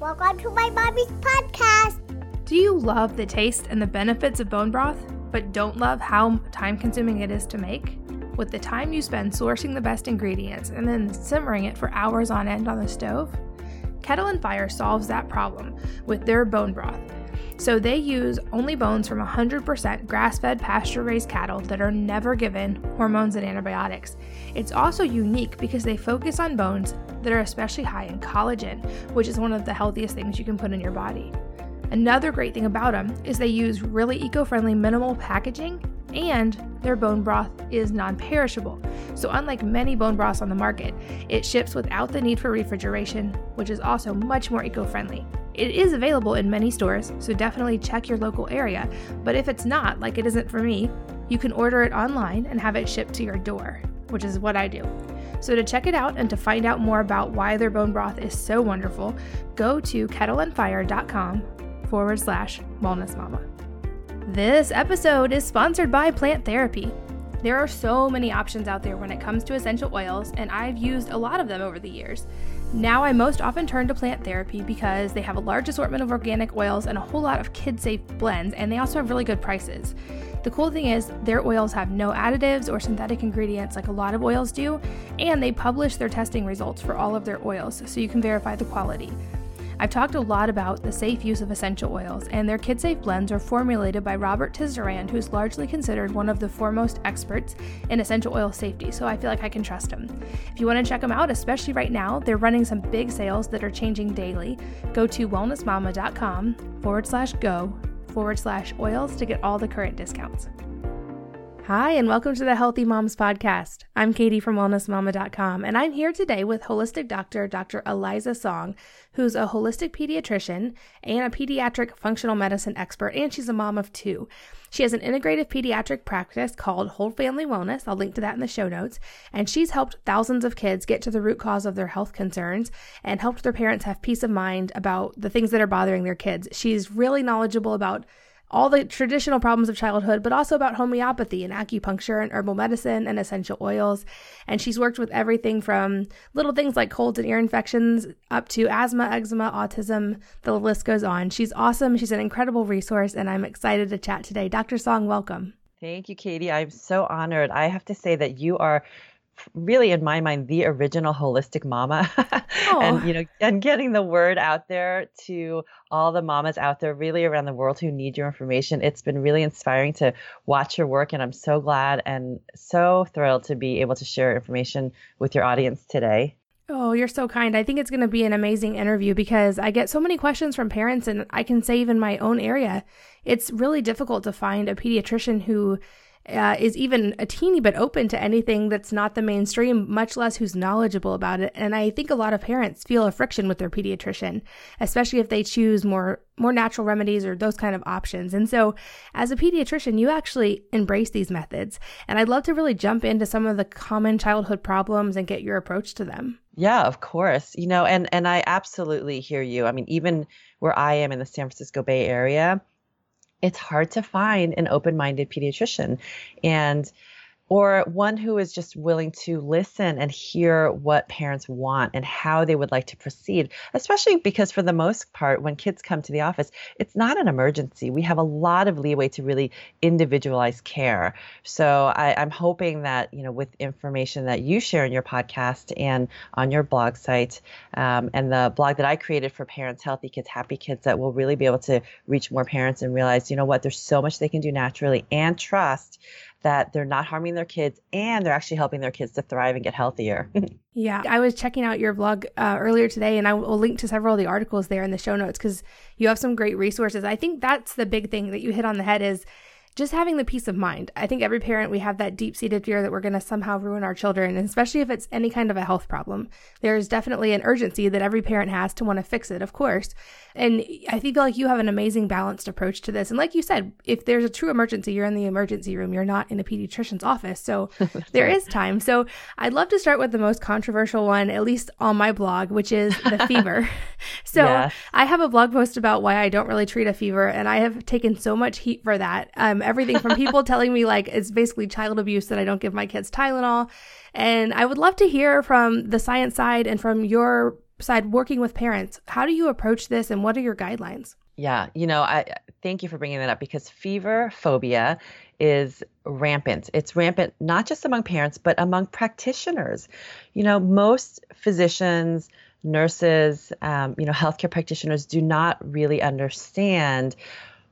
Welcome to my mommy's podcast. Do you love the taste and the benefits of bone broth, but don't love how time consuming it is to make? With the time you spend sourcing the best ingredients and then simmering it for hours on end on the stove? Kettle and Fire solves that problem with their bone broth. So they use only bones from 100% grass fed pasture raised cattle that are never given hormones and antibiotics. It's also unique because they focus on bones that are especially high in collagen, which is one of the healthiest things you can put in your body. Another great thing about them is they use really eco friendly minimal packaging and their bone broth is non perishable. So, unlike many bone broths on the market, it ships without the need for refrigeration, which is also much more eco friendly. It is available in many stores, so definitely check your local area. But if it's not, like it isn't for me, you can order it online and have it shipped to your door, which is what I do. So, to check it out and to find out more about why their bone broth is so wonderful, go to kettleandfire.com forward slash wellness mama. This episode is sponsored by Plant Therapy. There are so many options out there when it comes to essential oils, and I've used a lot of them over the years. Now I most often turn to plant therapy because they have a large assortment of organic oils and a whole lot of kid safe blends, and they also have really good prices. The cool thing is, their oils have no additives or synthetic ingredients like a lot of oils do, and they publish their testing results for all of their oils so you can verify the quality. I've talked a lot about the safe use of essential oils, and their kid safe blends are formulated by Robert Tisserand, who's largely considered one of the foremost experts in essential oil safety, so I feel like I can trust him. If you want to check them out, especially right now, they're running some big sales that are changing daily. Go to wellnessmama.com forward slash go forward slash oils to get all the current discounts. Hi, and welcome to the Healthy Moms Podcast. I'm Katie from WellnessMama.com, and I'm here today with holistic doctor Dr. Elisa Song, who's a holistic pediatrician and a pediatric functional medicine expert, and she's a mom of two. She has an integrative pediatric practice called Whole Family Wellness. I'll link to that in the show notes. And she's helped thousands of kids get to the root cause of their health concerns and helped their parents have peace of mind about the things that are bothering their kids. She's really knowledgeable about all the traditional problems of childhood, but also about homeopathy and acupuncture and herbal medicine and essential oils. And she's worked with everything from little things like colds and ear infections up to asthma, eczema, autism. The list goes on. She's awesome. She's an incredible resource, and I'm excited to chat today. Dr. Song, welcome. Thank you, Katie. I'm so honored. I have to say that you are really in my mind the original holistic mama. And you know and getting the word out there to all the mamas out there really around the world who need your information. It's been really inspiring to watch your work and i'm so glad and so thrilled to be able to share information with your audience today. Oh, you're so kind. I think it's going to be an amazing interview because I get so many questions from parents, and I can say, even in my own area, it's really difficult to find a pediatrician who uh, is even a teeny bit open to anything that's not the mainstream, much less who's knowledgeable about it. And I think a lot of parents feel a friction with their pediatrician, especially if they choose more more natural remedies or those kind of options. And so, as a pediatrician, you actually embrace these methods. And I'd love to really jump into some of the common childhood problems and get your approach to them. Yeah, of course. You know, and and I absolutely hear you. I mean, even where I am in the San Francisco Bay Area, it's hard to find an open-minded pediatrician. And or one who is just willing to listen and hear what parents want and how they would like to proceed, especially because for the most part, when kids come to the office, it's not an emergency. We have a lot of leeway to really individualize care. So I, am hoping that, you know, with information that you share in your podcast and on your blog site um, and the blog that I created for parents, Healthy Kids, Happy Kids, that will really be able to reach more parents and realize, you know what, there's so much they can do naturally and trust that they're not harming their kids and they're actually helping their kids to thrive and get healthier. yeah, I was checking out your blog uh, earlier today and I will link to several of the articles there in the show notes because you have some great resources. I think that's the big thing that you hit on the head is just having the peace of mind. I think every parent, we have that deep seated fear that we're going to somehow ruin our children, and especially if it's any kind of a health problem. There's definitely an urgency that every parent has to want to fix it, of course. And I feel like you have an amazing balanced approach to this. And like you said, if there's a true emergency, you're in the emergency room, you're not in a pediatrician's office. So there is time. So I'd love to start with the most controversial one, at least on my blog, which is the fever. so yes. I have a blog post about why I don't really treat a fever, and I have taken so much heat for that. Um, everything from people telling me like it's basically child abuse that I don't give my kids Tylenol. And I would love to hear from the science side and from your side, working with parents, how do you approach this and what are your guidelines? Yeah, you know, I thank you for bringing that up because fever phobia is rampant. It's rampant not just among parents, but among practitioners. You know, most physicians, nurses, um, you know, healthcare practitioners do not really understand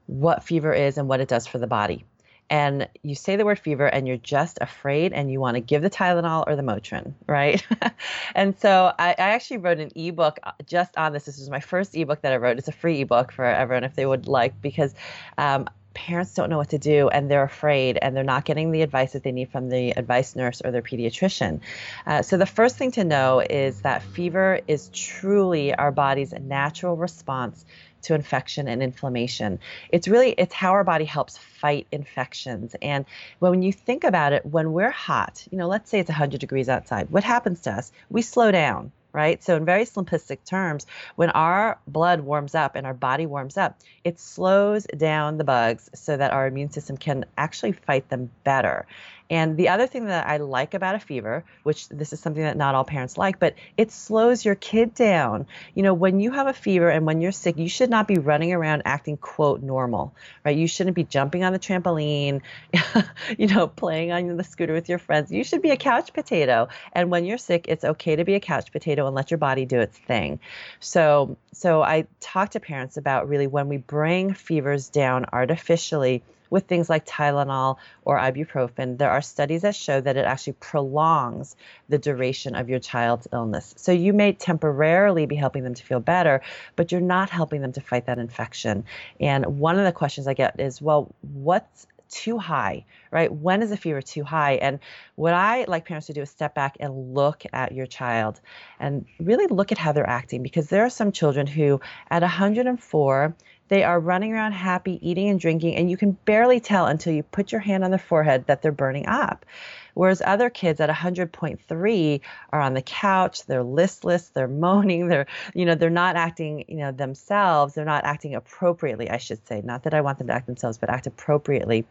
what fever is and what it does for the body and you say the word fever and you're just afraid and you want to give the Tylenol or the Motrin, right? and so I, I, actually wrote an ebook uh, just on this. This was my first ebook that I wrote. It's a free ebook for everyone if they would like, because um, parents don't know what to do and they're afraid and they're not getting the advice that they need from the advice nurse or their pediatrician. Uh, so the first thing to know is that fever is truly our body's natural response to infection and inflammation. It's really it's how our body helps fight infections. And when you think about it, when we're hot, you know, let's say it's 100 degrees outside, what happens to us? We slow down right? So, in very simplistic terms, when our blood warms up and our body warms up, it slows down the bugs so that our immune system can actually fight them better. And the other thing that I like about a fever, which this is something that not all parents like, but it slows your kid down. You know, when you have a fever and when you're sick, you should not be running around acting quote normal, right? You shouldn't be jumping on the trampoline, you know, playing on the scooter with your friends. You should be a couch potato. And when you're sick, it's okay to be a couch potato and let your body do its thing. So, so I talk to parents about really when we bring fevers down artificially with things like Tylenol or ibuprofen, there are studies that show that it actually prolongs the duration of your child's illness. So you may temporarily be helping them to feel better, but you're not helping them to fight that infection. And one of the questions I get is, well, what's too high, right? When is a fever too high? And what I like parents to do is step back and look at your child and really look at how they're acting because there are some children who at 104 they are running around happy, eating and drinking, and you can barely tell until you put your hand on their forehead that they're burning up. Whereas other kids at 100.3 are on the couch, they're listless, they're moaning, they're, you know, they're not acting, you know, themselves, they're not acting appropriately, I should say. Not that I want them to act themselves, but act appropriately.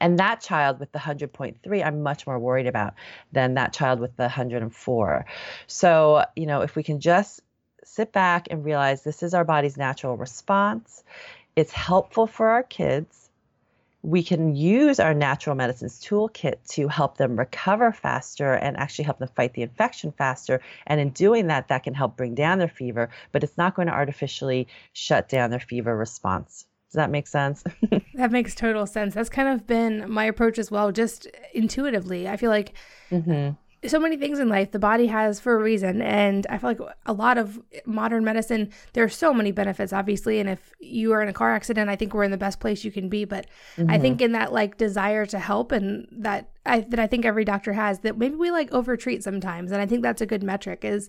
And that child with the 100.3, I'm much more worried about than that child with the 104. So, you know, if we can just sit back and realize this is our body's natural response. It's helpful for our kids. We can use our natural medicines toolkit to help them recover faster and actually help them fight the infection faster. And in doing that, that can help bring down their fever, but it's not going to artificially shut down their fever response. Does that make sense? that makes total sense. That's kind of been my approach as well, just intuitively. I feel like mm-hmm so many things in life the body has for a reason and i feel like a lot of modern medicine there are so many benefits obviously and if you are in a car accident i think we're in the best place you can be but mm-hmm. i think in that like desire to help and that i that i think every doctor has that maybe we like overtreat sometimes and i think that's a good metric is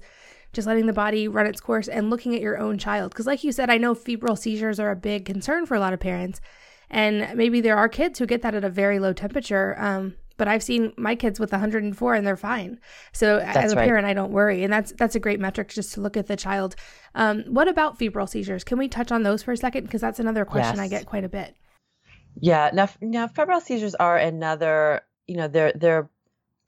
just letting the body run its course and looking at your own child because like you said i know febrile seizures are a big concern for a lot of parents and maybe there are kids who get that at a very low temperature um, but I've seen my kids with 104 and they're fine. So that's as a right. parent, I don't worry, and that's that's a great metric just to look at the child. Um, what about febrile seizures? Can we touch on those for a second? Because that's another question yes. I get quite a bit. Yeah, now now febrile seizures are another. You know, they're they're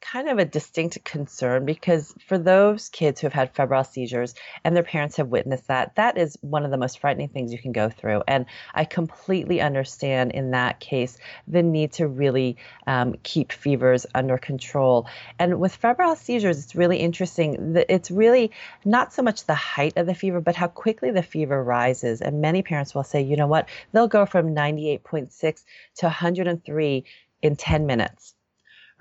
kind of a distinct concern because for those kids who have had febrile seizures and their parents have witnessed that, that is one of the most frightening things you can go through. And I completely understand in that case the need to really um, keep fevers under control. And with febrile seizures, it's really interesting. It's really not so much the height of the fever, but how quickly the fever rises. And many parents will say, you know what, they'll go from 98.6 to 103 in 10 minutes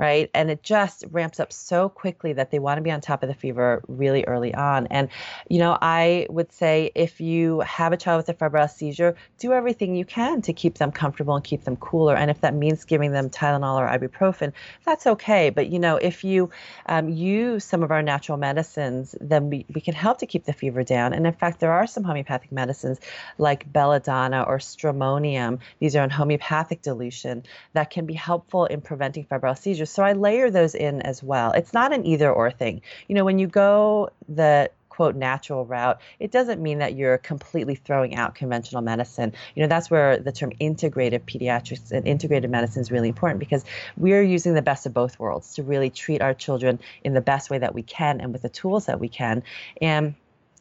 right? And it just ramps up so quickly that they want to be on top of the fever really early on. And, you know, I would say if you have a child with a febrile seizure, do everything you can to keep them comfortable and keep them cooler. And if that means giving them Tylenol or ibuprofen, that's okay. But, you know, if you um, use some of our natural medicines, then we, we can help to keep the fever down. And in fact, there are some homeopathic medicines like belladonna or stramonium. These are in homeopathic dilution that can be helpful in preventing febrile seizures so I layer those in as well. It's not an either or thing. You know, when you go the quote natural route, it doesn't mean that you're completely throwing out conventional medicine. You know, that's where the term integrative pediatrics and integrated medicine is really important because we're using the best of both worlds to really treat our children in the best way that we can and with the tools that we can. And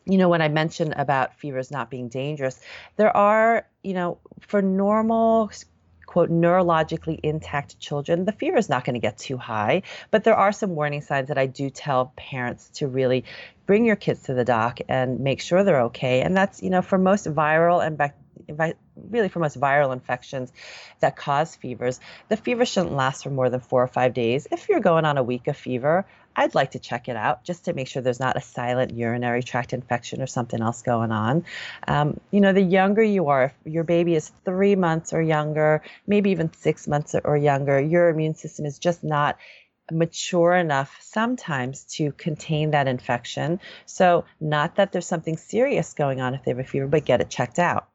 you know, when I mentioned about fevers not being dangerous, there are, you know, for normal quote neurologically intact children the fever is not going to get too high but there are some warning signs that i do tell parents to really bring your kids to the doc and make sure they're okay and that's you know for most viral and back really for most viral infections that cause fevers, the fever shouldn't last for more than four or five days. If you're going on a week of fever, I'd like to check it out just to make sure there's not a silent urinary tract infection or something else going on. Um, you know, the younger you are, if your baby is three months or younger, maybe even six months or younger, your immune system is just not mature enough sometimes to contain that infection. So, not that there's something serious going on if they have a fever, but get it checked out.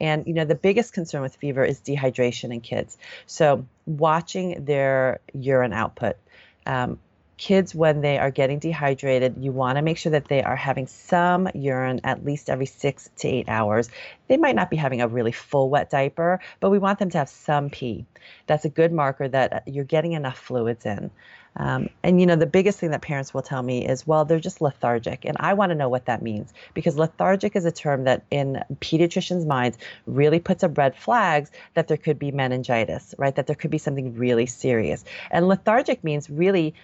And you know, the biggest concern with fever is dehydration in kids. So watching their urine output. Um, kids when they are getting dehydrated you want to make sure that they are having some urine at least every six to eight hours they might not be having a really full wet diaper but we want them to have some pee that's a good marker that you're getting enough fluids in um, and you know, the biggest thing that parents will tell me is, well, they're just lethargic. And I want to know what that means because lethargic is a term that in pediatricians' minds really puts up red flags that there could be meningitis, right? That there could be something really serious. And lethargic means really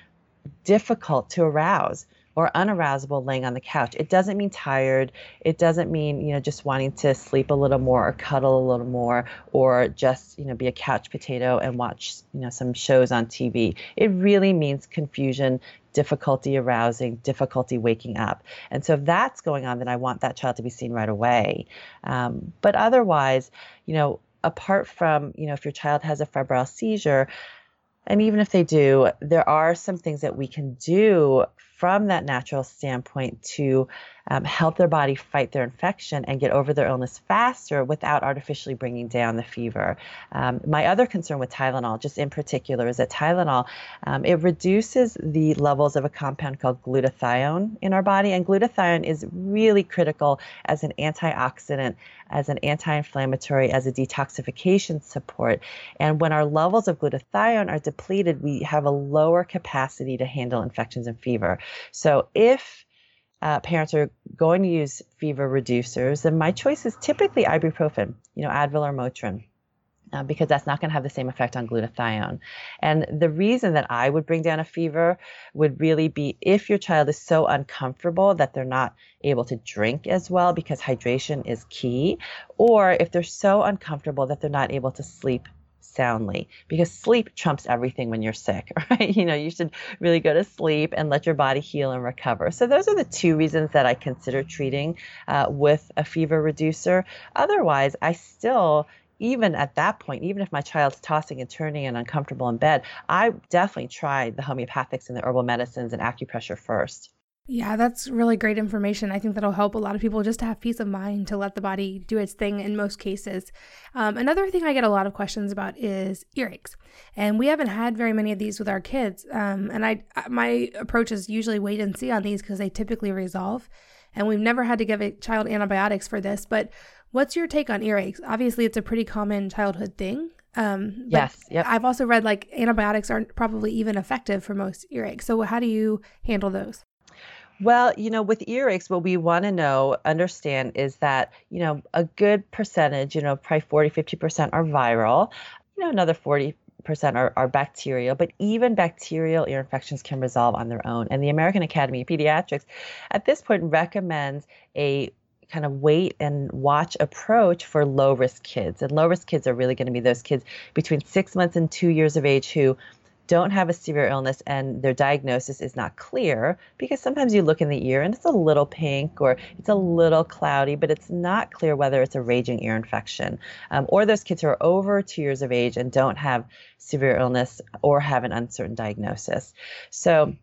difficult to arouse or unarousable laying on the couch. It doesn't mean tired. It doesn't mean, you know, just wanting to sleep a little more or cuddle a little more or just, you know, be a couch potato and watch, you know, some shows on TV. It really means confusion, difficulty arousing, difficulty waking up. And so if that's going on, then I want that child to be seen right away. Um, but otherwise, you know, apart from, you know, if your child has a febrile seizure, and even if they do, there are some things that we can do from that natural standpoint to um, help their body fight their infection and get over their illness faster without artificially bringing down the fever. Um, my other concern with Tylenol, just in particular, is that Tylenol um, it reduces the levels of a compound called glutathione in our body, and glutathione is really critical as an antioxidant, as an anti-inflammatory, as a detoxification support. And when our levels of glutathione are depleted, we have a lower capacity to handle infections and fever. So if uh, parents are going to use fever reducers, then my choice is typically ibuprofen, you know, Advil or Motrin. Uh, because that's not going to have the same effect on glutathione. And the reason that I would bring down a fever would really be if your child is so uncomfortable that they're not able to drink as well because hydration is key, or if they're so uncomfortable that they're not able to sleep soundly because sleep trumps everything when you're sick, right? You know, you should really go to sleep and let your body heal and recover. So, those are the two reasons that I consider treating uh, with a fever reducer. Otherwise, I still even at that point, even if my child's tossing and turning and uncomfortable in bed, I definitely try the homeopathics and the herbal medicines and acupressure first. Yeah, that's really great information. I think that'll help a lot of people just to have peace of mind to let the body do its thing in most cases. Um, another thing I get a lot of questions about is earaches, and we haven't had very many of these with our kids. Um, and I, my approach is usually wait and see on these because they typically resolve, and we've never had to give a child antibiotics for this. But what's your take on earaches? Obviously, it's a pretty common childhood thing. Um, yes. Yep. I've also read like antibiotics aren't probably even effective for most earaches. So how do you handle those? Well, you know, with earaches, what we want to know, understand is that, you know, a good percentage, you know, probably 40, 50% are viral, you know, another 40 percent are, are bacterial, but even bacterial ear infections can resolve on their own. And the American Academy of Pediatrics at this point recommends a kind of wait and watch approach for low risk kids. And low risk kids are really going to be those kids between six months and two years of age who don't have a severe illness and their diagnosis is not clear because sometimes you look in the ear and it's a little pink or it's a little cloudy, but it's not clear whether it's a raging ear infection. Um, or those kids who are over two years of age and don't have severe illness or have an uncertain diagnosis. So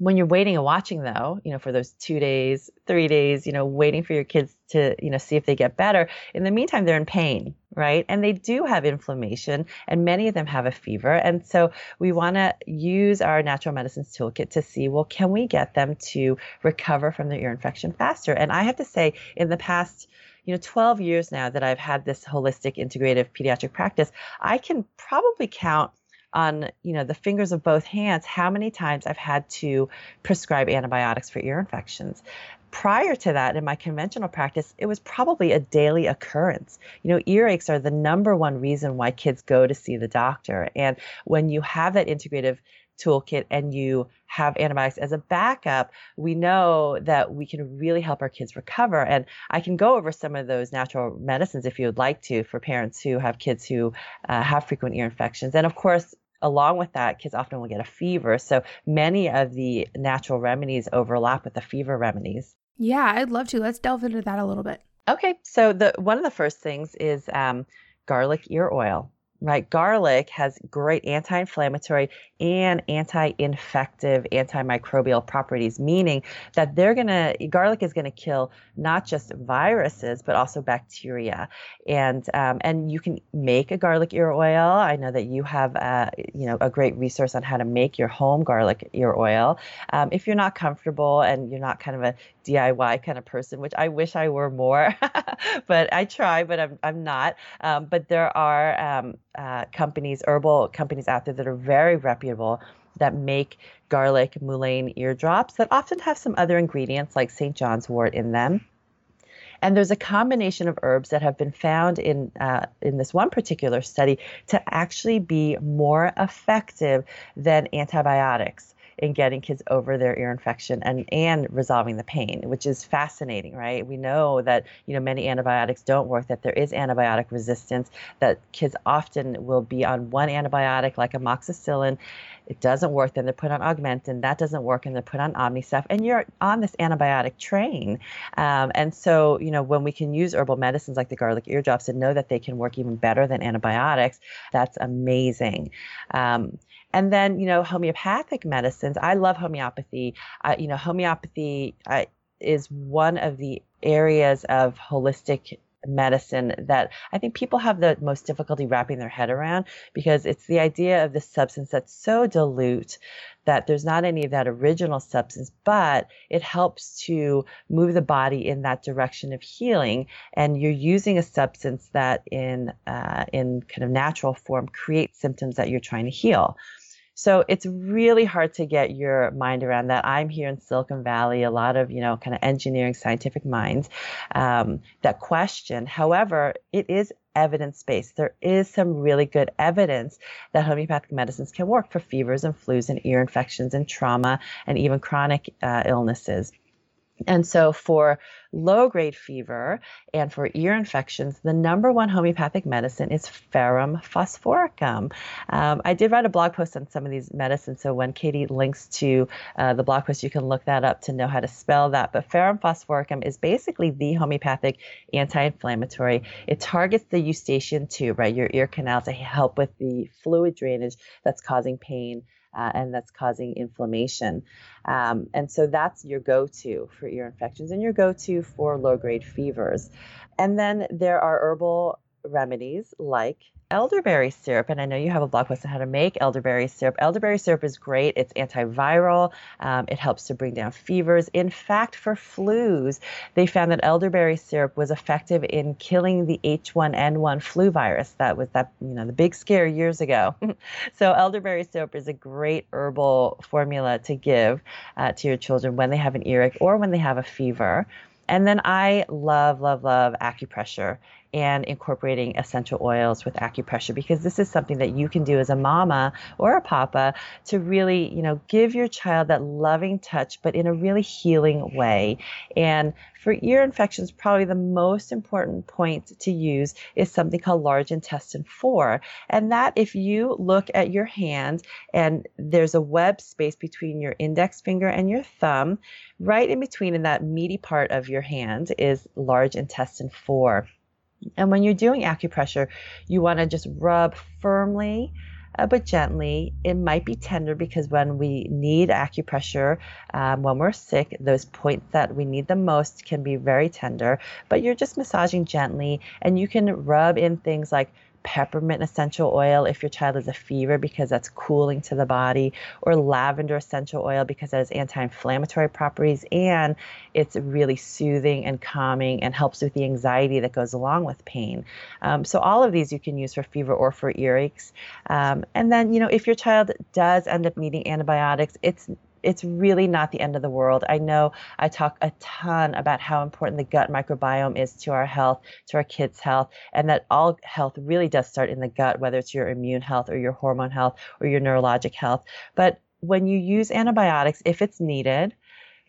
when you're waiting and watching though you know for those two days three days you know waiting for your kids to you know see if they get better in the meantime they're in pain right? And they do have inflammation and many of them have a fever. And so we want to use our natural medicines toolkit to see well can we get them to recover from their ear infection faster? And i have to say in the past you know 12 years now that i've had this holistic integrative pediatric practice i can probably count on you know the fingers of both hands how many times I've had to prescribe antibiotics for ear infections. prior to that, in my conventional practice, it was probably a daily occurrence. You know, earaches are the number one reason why kids go to see the doctor. And when you have that integrative toolkit and you have antibiotics as a backup, we know that we can really help our kids recover. And I can go over some of those natural medicines if you would like to for parents who have kids who uh, have frequent ear infections. And of course, along with that, kids often will get a fever. So many of the natural remedies overlap with the fever remedies. Yeah, I'd love to. Let's delve into that a little bit. Okay, so the one of the first things is um, garlic ear oil right? Garlic has great anti inflammatory and anti infective, antimicrobial properties, meaning that they're going to, garlic is going to kill not just viruses, but also bacteria. And, um, and you can make a garlic ear oil. I know that you have, a, uh, you know, a great resource on how to make your home garlic ear oil. Um, if you're not comfortable and you're not kind of a DIY kind of person, which I wish I were more, but I try, but I'm, I'm not. Um, but there are um, uh, companies, herbal companies out there that are very reputable that make garlic mullein eardrops that often have some other ingredients like St. John's wort in them. And there's a combination of herbs that have been found in uh, in this one particular study to actually be more effective than antibiotics in getting kids over their ear infection and and resolving the pain, which is fascinating, right? We know that you know many antibiotics don't work, that there is antibiotic resistance, that kids often will be on one antibiotic like amoxicillin, it doesn't work, then they're put on Augmentin, that doesn't work, and they're put on Omnicef, and you're on this antibiotic train. Um, and so, you know, when we can use herbal medicines like the garlic ear drops and know that they can work even better than antibiotics, that's amazing. Um, and then, you know, homeopathic medicines. I love homeopathy. Uh, you know, homeopathy uh, is one of the areas of holistic medicine that I think people have the most difficulty wrapping their head around because it's the idea of this substance that's so dilute that there's not any of that original substance, but it helps to move the body in that direction of healing. And you're using a substance that in uh, in kind of natural form creates symptoms that you're trying to heal. So it's really hard to get your mind around that. I'm here in Silicon Valley, a lot of, you know, kind of engineering scientific minds um, that question. However, it is evidence based. There is some really good evidence that homeopathic medicines can work for fevers and flus and ear infections and trauma and even chronic uh, illnesses. And so for low grade fever and for ear infections, the number one homeopathic medicine is ferrum phosphoricum. Um, I did write a blog post on some of these medicines, so when Katie links to uh, the blog post, you can look that up to know how to spell that. But ferrum phosphoricum is basically the homeopathic anti inflammatory. It targets the eustachian tube, right, your ear canal, to help with the fluid drainage that's causing pain uh, and that's causing inflammation. Um, and so that's your go to for ear infections and your go to for low grade fevers. And then there are herbal remedies like elderberry syrup. And I know you have a blog post on how to make elderberry syrup. Elderberry syrup is great. It's antiviral. Um, it helps to bring down fevers. In fact, for flus, they found that elderberry syrup was effective in killing the H1N1 flu virus. That was that, you know, the big scare years ago. so elderberry syrup is a great herbal formula to give uh, to your children when they have an earache or when they have a fever. And then I love, love, love acupressure and incorporating essential oils with acupressure because this is something that you can do as a mama or a papa to really, you know, give your child that loving touch, but in a really healing way. And for ear infections, probably the most important point to use is something called large intestine 4. And that, if you look at your hand and there's a web space between your index finger and your thumb, right in between in that meaty part of your hand is large intestine 4. And when you're doing acupressure, you want to just rub firmly uh, but gently. It might be tender because when we need acupressure, um, when we're sick, those points that we need the most can be very tender, but you're just massaging gently and you can rub in things like peppermint essential oil if your child has a fever because that's cooling to the body, or lavender essential oil because it has anti inflammatory properties and it's really soothing and calming and helps with the anxiety that goes along with pain. Um, so, all of these you can use for fever or for earaches. Um, and then, you know, if your child does end up needing antibiotics, it's it's really not the end of the world. I know I talk a ton about how important the gut microbiome is to our health, to our kids' health, and that all health really does start in the gut, whether it's your immune health or your hormone health or your neurologic health. But when you use antibiotics, if it's needed,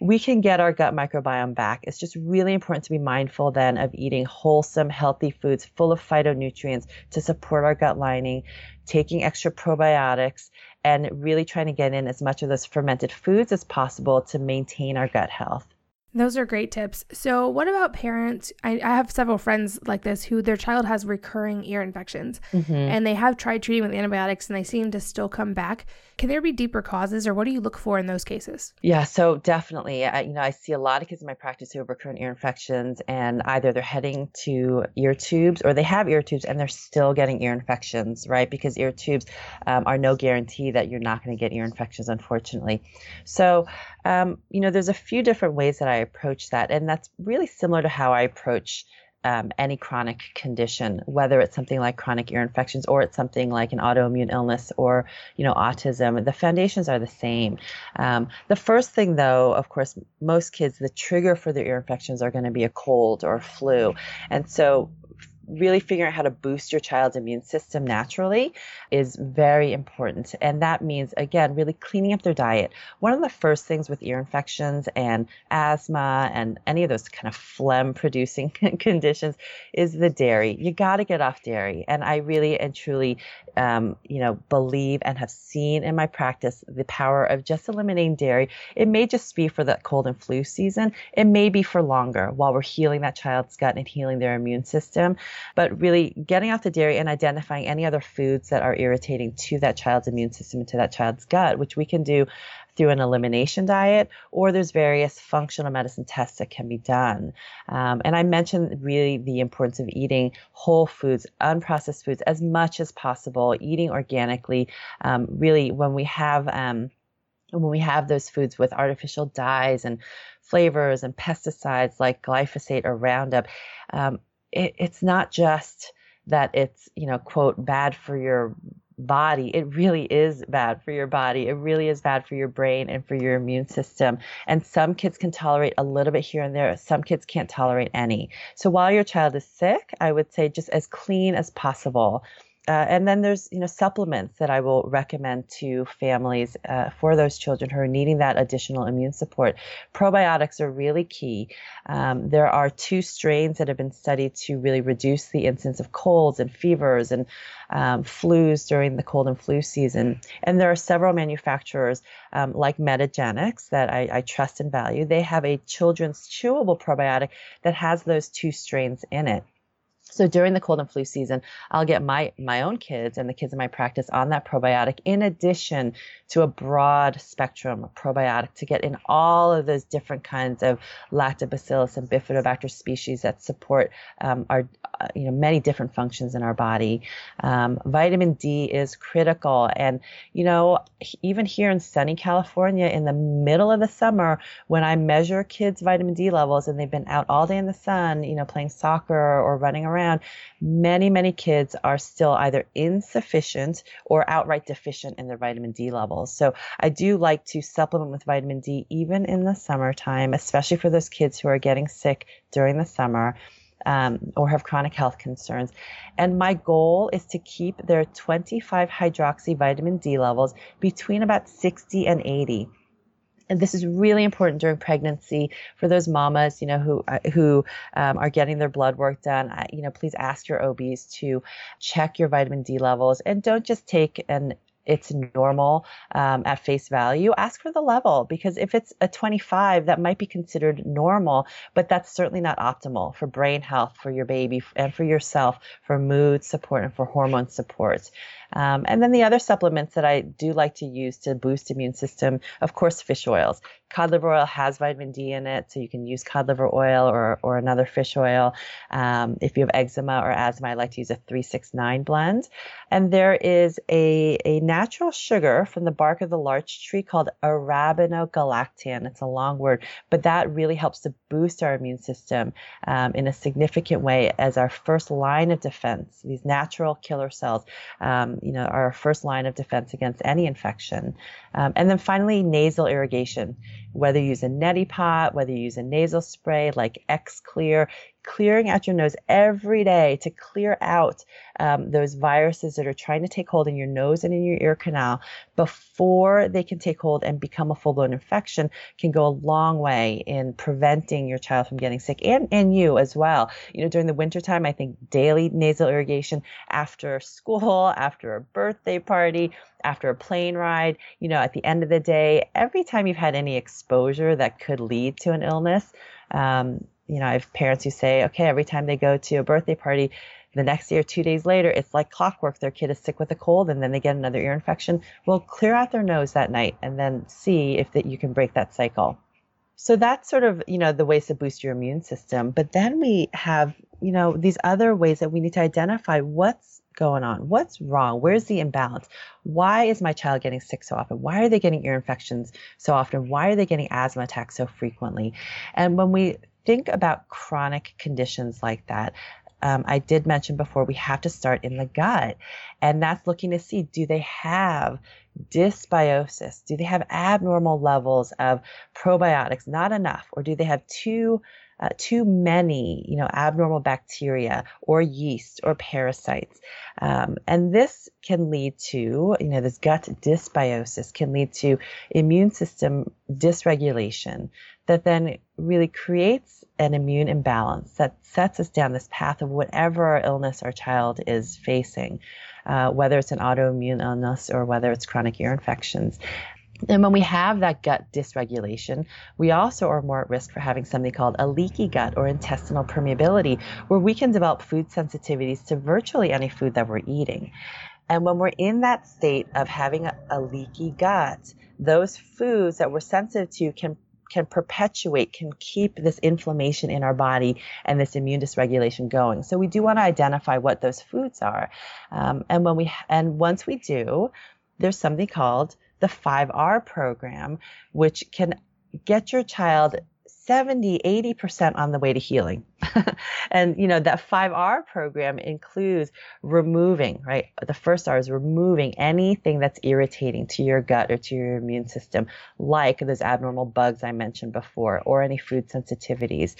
we can get our gut microbiome back. It's just really important to be mindful then of eating wholesome, healthy foods full of phytonutrients to support our gut lining, taking extra probiotics, and really trying to get in as much of those fermented foods as possible to maintain our gut health. Those are great tips. So, what about parents? I, I, have several friends like this who their child has recurring ear infections mm-hmm. and they have tried treating with antibiotics and they seem to still come back. Can there be deeper causes or what do you look for in those cases? Yeah, so definitely. I, you know, I see a lot of kids in my practice who have recurrent ear infections and either they're heading to ear tubes or they have ear tubes and they're still getting ear infections, right? Because ear tubes um, are no guarantee that you're not going to get ear infections, unfortunately. So, um, you know, there's a few different ways that I approach that, and that's really similar to how I approach um, any chronic condition, whether it's something like chronic ear infections or it's something like an autoimmune illness or you know autism. The foundations are the same. Um, the first thing, though, of course, most kids the trigger for their ear infections are going to be a cold or flu, and so really figuring out how to boost your child's immune system naturally is very important. And that means, again, really cleaning up their diet. One of the first things with ear infections and asthma and any of those kind of phlegm producing conditions is the dairy. You got to get off dairy. And I really and truly, um, you know, believe and have seen in my practice the power of just eliminating dairy. It may just be for the cold and flu season, it may be for longer while we're healing that child's gut and healing their immune system but really getting off the dairy and identifying any other foods that are irritating to that child's immune system and to that child's gut, which we can do through an elimination diet, or there's various functional medicine tests that can be done. Um, and I mentioned really the importance of eating whole foods, unprocessed foods as much as possible, eating organically. Um, really, when we have um, when we have those foods with artificial dyes and flavors and pesticides like glyphosate or Roundup, um, it, it's not just that it's you know quote bad for your body. It really is bad for your body. It really is bad for your brain and for your immune system. And some kids can tolerate a little bit here and there. Some kids can't tolerate any. So while your child is sick i would say just as clean as possible uh, and then there's you know supplements that I will recommend to families uh, for those children who are needing that additional immune support. Probiotics are really key. Um, there are two strains that have been studied to really reduce the incidence of colds and fevers and um, flus during the cold and flu season. And there are several manufacturers um, like Metagenics that I, I trust and value. They have a children's chewable probiotic that has those two strains in it. So during the cold and flu season, I'll get my my own kids and the kids in my practice on that probiotic in addition to a broad spectrum probiotic to get in all of those different kinds of lactobacillus and bifidobacter species that support um, our uh, you know many different functions in our body. Um, vitamin D is critical, and you know even here in sunny California in the middle of the summer when I measure kids' vitamin D levels and they've been out all day in the sun, you know playing soccer or running around around, many, many kids are still either insufficient or outright deficient in their vitamin D levels. So I do like to supplement with vitamin D even in the summertime, especially for those kids who are getting sick during the summer. Um, or have chronic health concerns. And my goal is to keep their 25 hydroxy vitamin D levels between about 60 and 80 and this is really important during pregnancy for those mamas, you know, who uh, who um, are getting their blood work done. You know, please ask your OBs to check your vitamin D levels and don't just take an it's normal um, at face value, ask for the level because if it's a 25, that might be considered normal, but that's certainly not optimal for brain health, for your baby, and for yourself, for mood support and for hormone support. Um, and then the other supplements that I do like to use to boost immune system, of course, fish oils. Cod liver oil has vitamin D in it, so you can use cod liver oil or, or another fish oil. Um, if you have eczema or asthma, I like to use a 369 blend. And there is a, a natural sugar from the bark of the larch tree called arabinogalactan. It's a long word, but that really helps to boost our immune system um, in a significant way as our first line of defense. These natural killer cells, um, you know, are our first line of defense against any infection. Um, and then finally, nasal irrigation. Whether you use a neti pot, whether you use a nasal spray like Xlear, clearing out your nose every day to clear out um, those viruses that are trying to take hold in your nose and in your ear canal before they can take hold and become a full blown infection can go a long way in preventing your child from getting sick and, and you as well. You know, during the wintertime, I think daily nasal irrigation after school, after a birthday party, after a plane ride, you know, at the end of the day, every time you've had any exposure that could lead to an illness, um, you know, I have parents who say, okay, every time they go to a birthday party, the next year, two days later, it's like clockwork. Their kid is sick with a cold and then they get another ear infection. Well, clear out their nose that night and then see if that you can break that cycle. So that's sort of, you know, the ways to boost your immune system. But then we have, you know, these other ways that we need to identify what's going on? What's wrong? Where's the imbalance? Why is my child getting sick so often? Why are they getting ear infections so often? Why are they getting asthma attacks so frequently? And when we think about chronic conditions like that, um, I did mention before, we have to start in the gut. And that's looking to see do they have dysbiosis? Do they have abnormal levels of probiotics? Not enough. Or do they have too uh, too many, you know, abnormal bacteria or yeast or parasites. Um, and this can lead to, you know, this gut dysbiosis can lead to immune system dysregulation that then really creates an immune imbalance that sets us down this path of whatever illness our child is facing, uh, whether it's an autoimmune illness or whether it's chronic ear infections. And when we have that gut dysregulation, we also are more at risk for having something called a leaky gut or intestinal permeability, where we can develop food sensitivities to virtually any food that we're eating. And when we're in that state of having a, a leaky gut, those foods that we're sensitive to can can perpetuate, can keep this inflammation in our body and this immune dysregulation going. So we do want to identify what those foods are, um, and when we and once we do, there's something called the 5R program, which can get your child 70, 80% on the way to healing. and, you know, that 5R program includes removing, right? The first R is removing anything that's irritating to your gut or to your immune system, like those abnormal bugs I mentioned before, or any food sensitivities.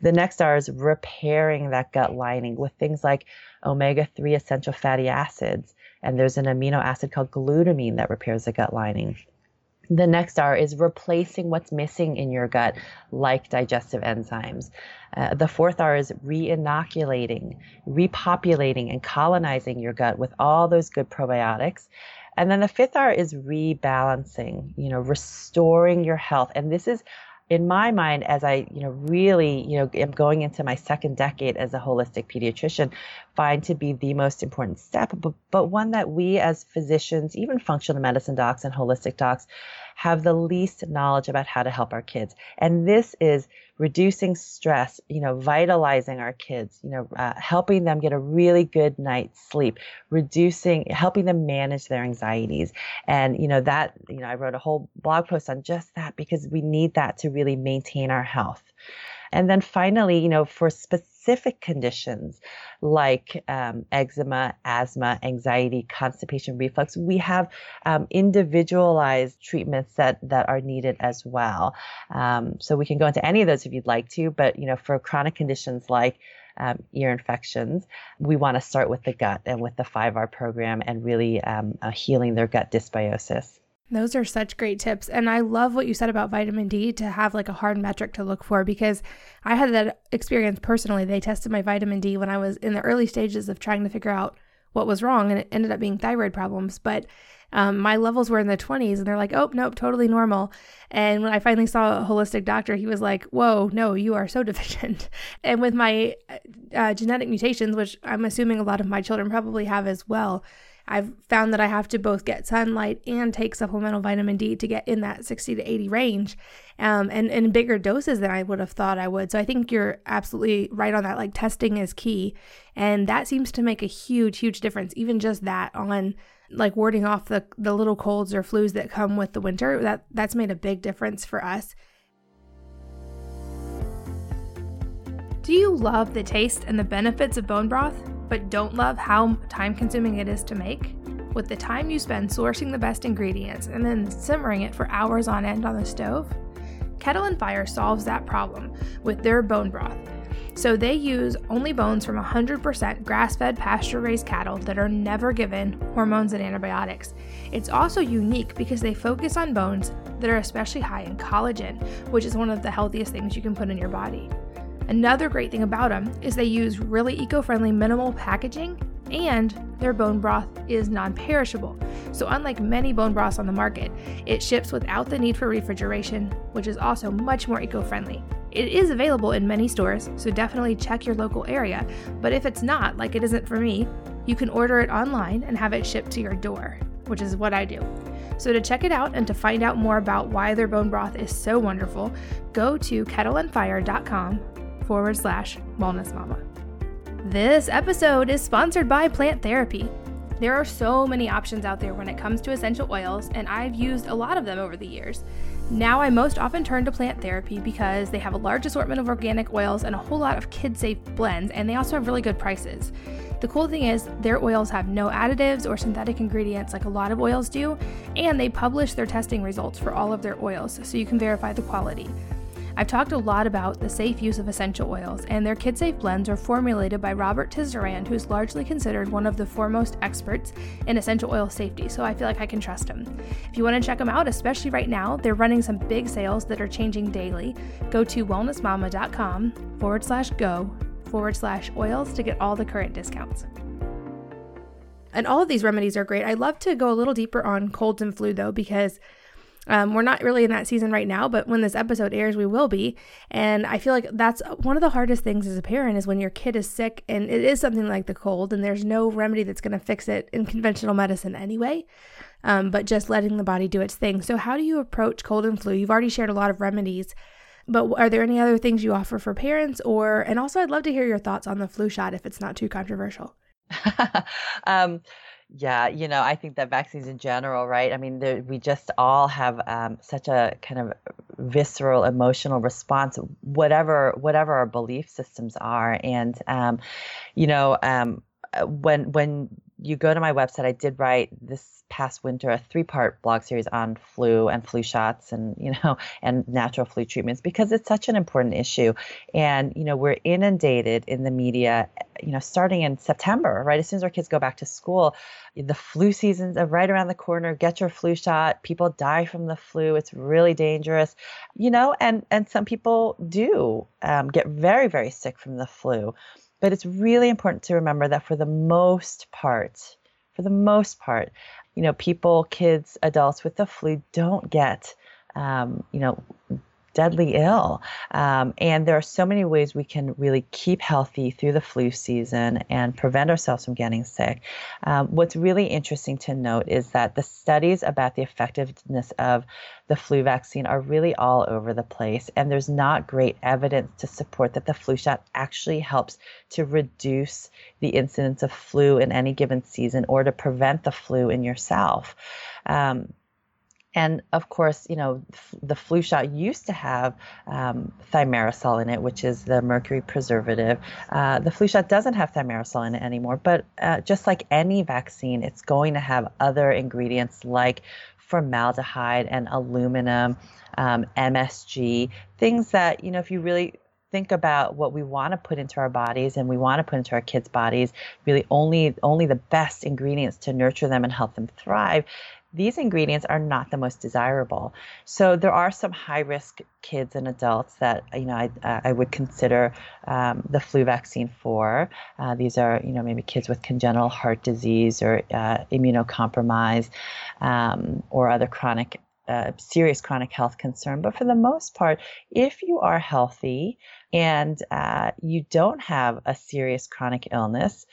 The next R is repairing that gut lining with things like omega 3 essential fatty acids, and there's an amino acid called glutamine that repairs the gut lining. The next R is replacing what's missing in your gut, like digestive enzymes. Uh, the fourth R is re-inoculating, repopulating, and colonizing your gut with all those good probiotics. And then the fifth R is rebalancing, you know, restoring your health. And this is in my mind, as I, you know, really, you know, am going into my second decade as a holistic pediatrician, find to be the most important step, but, but one that we as physicians, even functional medicine docs and holistic docs, have the least knowledge about how to help our kids. And this is reducing stress, you know, vitalizing our kids, you know, uh, helping them get a really good night's sleep, reducing, helping them manage their anxieties. And, you know, that, you know, I wrote a whole blog post on just that because we need that to really maintain our health. And then finally, you know, for specific conditions like um, eczema, asthma, anxiety, constipation, reflux, we have um, individualized treatments that that are needed as well. Um, so we can go into any of those if you'd like to, but you know, for chronic conditions like um, ear infections, we want to start with the gut and with the 5R program and really um, uh, healing their gut dysbiosis. Those are such great tips. And I love what you said about vitamin D to have like a hard metric to look for because I had that experience personally. They tested my vitamin D when I was in the early stages of trying to figure out what was wrong, and it ended up being thyroid problems. But um, my levels were in the 20s, and they're like, oh, nope, totally normal. And when I finally saw a holistic doctor, he was like, whoa, no, you are so deficient. and with my uh, genetic mutations, which I'm assuming a lot of my children probably have as well, I've found that I have to both get sunlight and take supplemental vitamin D to get in that 60 to 80 range um, and in bigger doses than I would have thought I would. So I think you're absolutely right on that. Like testing is key. And that seems to make a huge, huge difference. Even just that on like warding off the, the little colds or flus that come with the winter, that, that's made a big difference for us. Do you love the taste and the benefits of bone broth? But don't love how time consuming it is to make? With the time you spend sourcing the best ingredients and then simmering it for hours on end on the stove? Kettle and Fire solves that problem with their bone broth. So they use only bones from 100% grass fed pasture raised cattle that are never given hormones and antibiotics. It's also unique because they focus on bones that are especially high in collagen, which is one of the healthiest things you can put in your body. Another great thing about them is they use really eco friendly minimal packaging and their bone broth is non perishable. So, unlike many bone broths on the market, it ships without the need for refrigeration, which is also much more eco friendly. It is available in many stores, so definitely check your local area. But if it's not, like it isn't for me, you can order it online and have it shipped to your door, which is what I do. So, to check it out and to find out more about why their bone broth is so wonderful, go to kettleandfire.com forward slash wellness mama. This episode is sponsored by Plant Therapy. There are so many options out there when it comes to essential oils, and I've used a lot of them over the years. Now I most often turn to plant therapy because they have a large assortment of organic oils and a whole lot of kid safe blends, and they also have really good prices. The cool thing is, their oils have no additives or synthetic ingredients like a lot of oils do, and they publish their testing results for all of their oils so you can verify the quality. I've talked a lot about the safe use of essential oils, and their kid safe blends are formulated by Robert Tisserand, who's largely considered one of the foremost experts in essential oil safety, so I feel like I can trust him. If you want to check them out, especially right now, they're running some big sales that are changing daily. Go to wellnessmama.com forward slash go forward slash oils to get all the current discounts. And all of these remedies are great. I'd love to go a little deeper on colds and flu though, because um, we're not really in that season right now, but when this episode airs, we will be. And I feel like that's one of the hardest things as a parent is when your kid is sick and it is something like the cold, and there's no remedy that's going to fix it in conventional medicine anyway. Um, but just letting the body do its thing. So, how do you approach cold and flu? You've already shared a lot of remedies, but are there any other things you offer for parents? Or, and also, I'd love to hear your thoughts on the flu shot if it's not too controversial. um, yeah, you know, I think that vaccines in general, right? I mean, we just all have um, such a kind of visceral emotional response, whatever whatever our belief systems are, and um, you know, um, when when you go to my website, I did write this past winter a three part blog series on flu and flu shots and you know and natural flu treatments because it's such an important issue. And you know we're inundated in the media you know starting in September right? As soon as our kids go back to school the flu season's right around the corner. Get your flu shot. People die from the flu. It's really dangerous you know and and some people do um, get very very sick from the flu but it's really important to remember that for the most part for the most part you know, people, kids, adults with the flu don't get, um, you know, deadly ill. Um, and there are so many ways we can really keep healthy through the flu season and prevent ourselves from getting sick. Um, what's really interesting to note is that the studies about the effectiveness of the flu vaccine are really all over the place, and there's not great evidence to support that the flu shot actually helps to reduce the incidence of flu in any given season or to prevent the flu in yourself. Um, and of course, you know, the flu shot used to have um, thimerosal in it, which is the mercury preservative. Uh, the flu shot doesn't have thimerosal in it anymore, but uh, just like any vaccine, it's going to have other ingredients like formaldehyde and aluminum, um, MSG, things that, you know, if you really think about what we want to put into our bodies and we want to put into our kids' bodies, really only only the best ingredients to nurture them and help them thrive these ingredients are not the most desirable. So there are some high risk kids and adults that you know I, uh, I would consider um, the flu vaccine for. Uh, these are you know maybe kids with congenital heart disease or uh, immunocompromised um, or other chronic. Uh, serious chronic health concern, but for the most part, if you are healthy and uh, you don't have a serious chronic illness,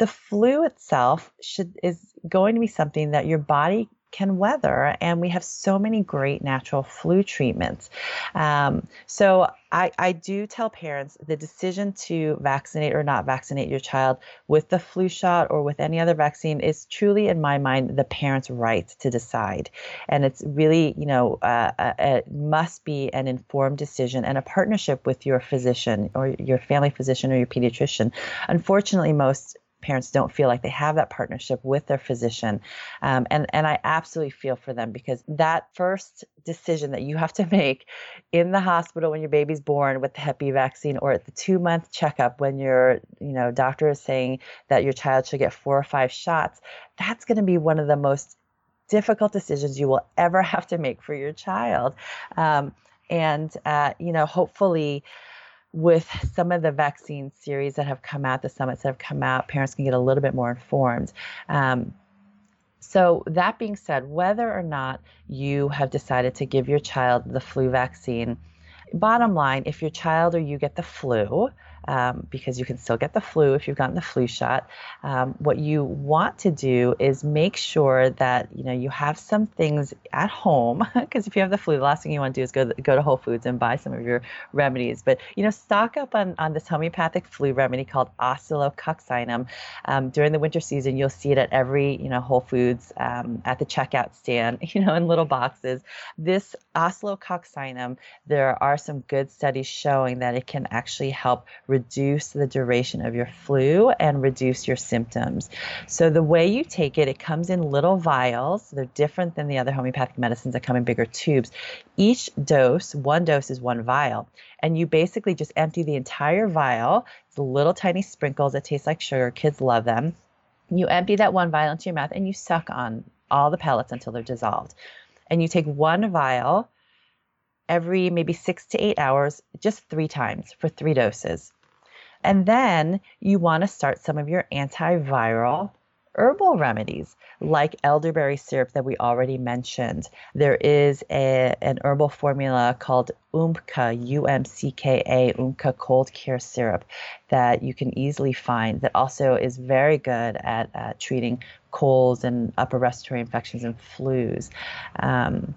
the flu itself should is going to be something that your body can weather. And we have so many great natural flu treatments. Um, so I, I do tell parents the decision to vaccinate or not vaccinate your child with the flu shot or with any other vaccine is truly, in my mind, the parent's right to decide. And it's really, you know, uh, uh, it must be an informed decision and a partnership with your physician or your family physician or your pediatrician. Unfortunately, most parents don't feel like they have that partnership with their physician. Um, and, and I absolutely feel for them because that first decision that you have to make in the hospital when your baby's born with the Hep B vaccine or at the two month checkup when your you know doctor is saying that your child should get four or five shots, that's going to be one of the most difficult decisions you will ever have to make for your child. Um, and uh, you know, hopefully with some of the vaccine series that have come out, the summits that have come out, parents can get a little bit more informed. Um, so, that being said, whether or not you have decided to give your child the flu vaccine, bottom line, if your child or you get the flu, um, because you can still get the flu if you've gotten the flu shot. Um, what you want to do is make sure that you know you have some things at home because if you have the flu, the last thing you want to do is go to, go to Whole Foods and buy some of your remedies. But you know, stock up on on this homeopathic flu remedy called Oscillococcinum. Um, during the winter season, you'll see it at every you know Whole Foods um, at the checkout stand, you know, in little boxes. This Oscillococcinum, there are some good studies showing that it can actually help reduce the duration of your flu and reduce your symptoms. So the way you take it, it comes in little vials. They're different than the other homeopathic medicines that come in bigger tubes. Each dose, one dose is one vial. And you basically just empty the entire vial. It's little tiny sprinkles that taste like sugar. Kids love them. You empty that one vial into your mouth and you suck on all the pellets until they're dissolved. And you take one vial every maybe six to eight hours, just three times for three doses. And then you want to start some of your antiviral herbal remedies like elderberry syrup that we already mentioned. There is a, an herbal formula called U-M-C-K-A, Umcka cold care syrup that you can easily find that also is very good at uh, treating colds and upper respiratory infections and flus. Um,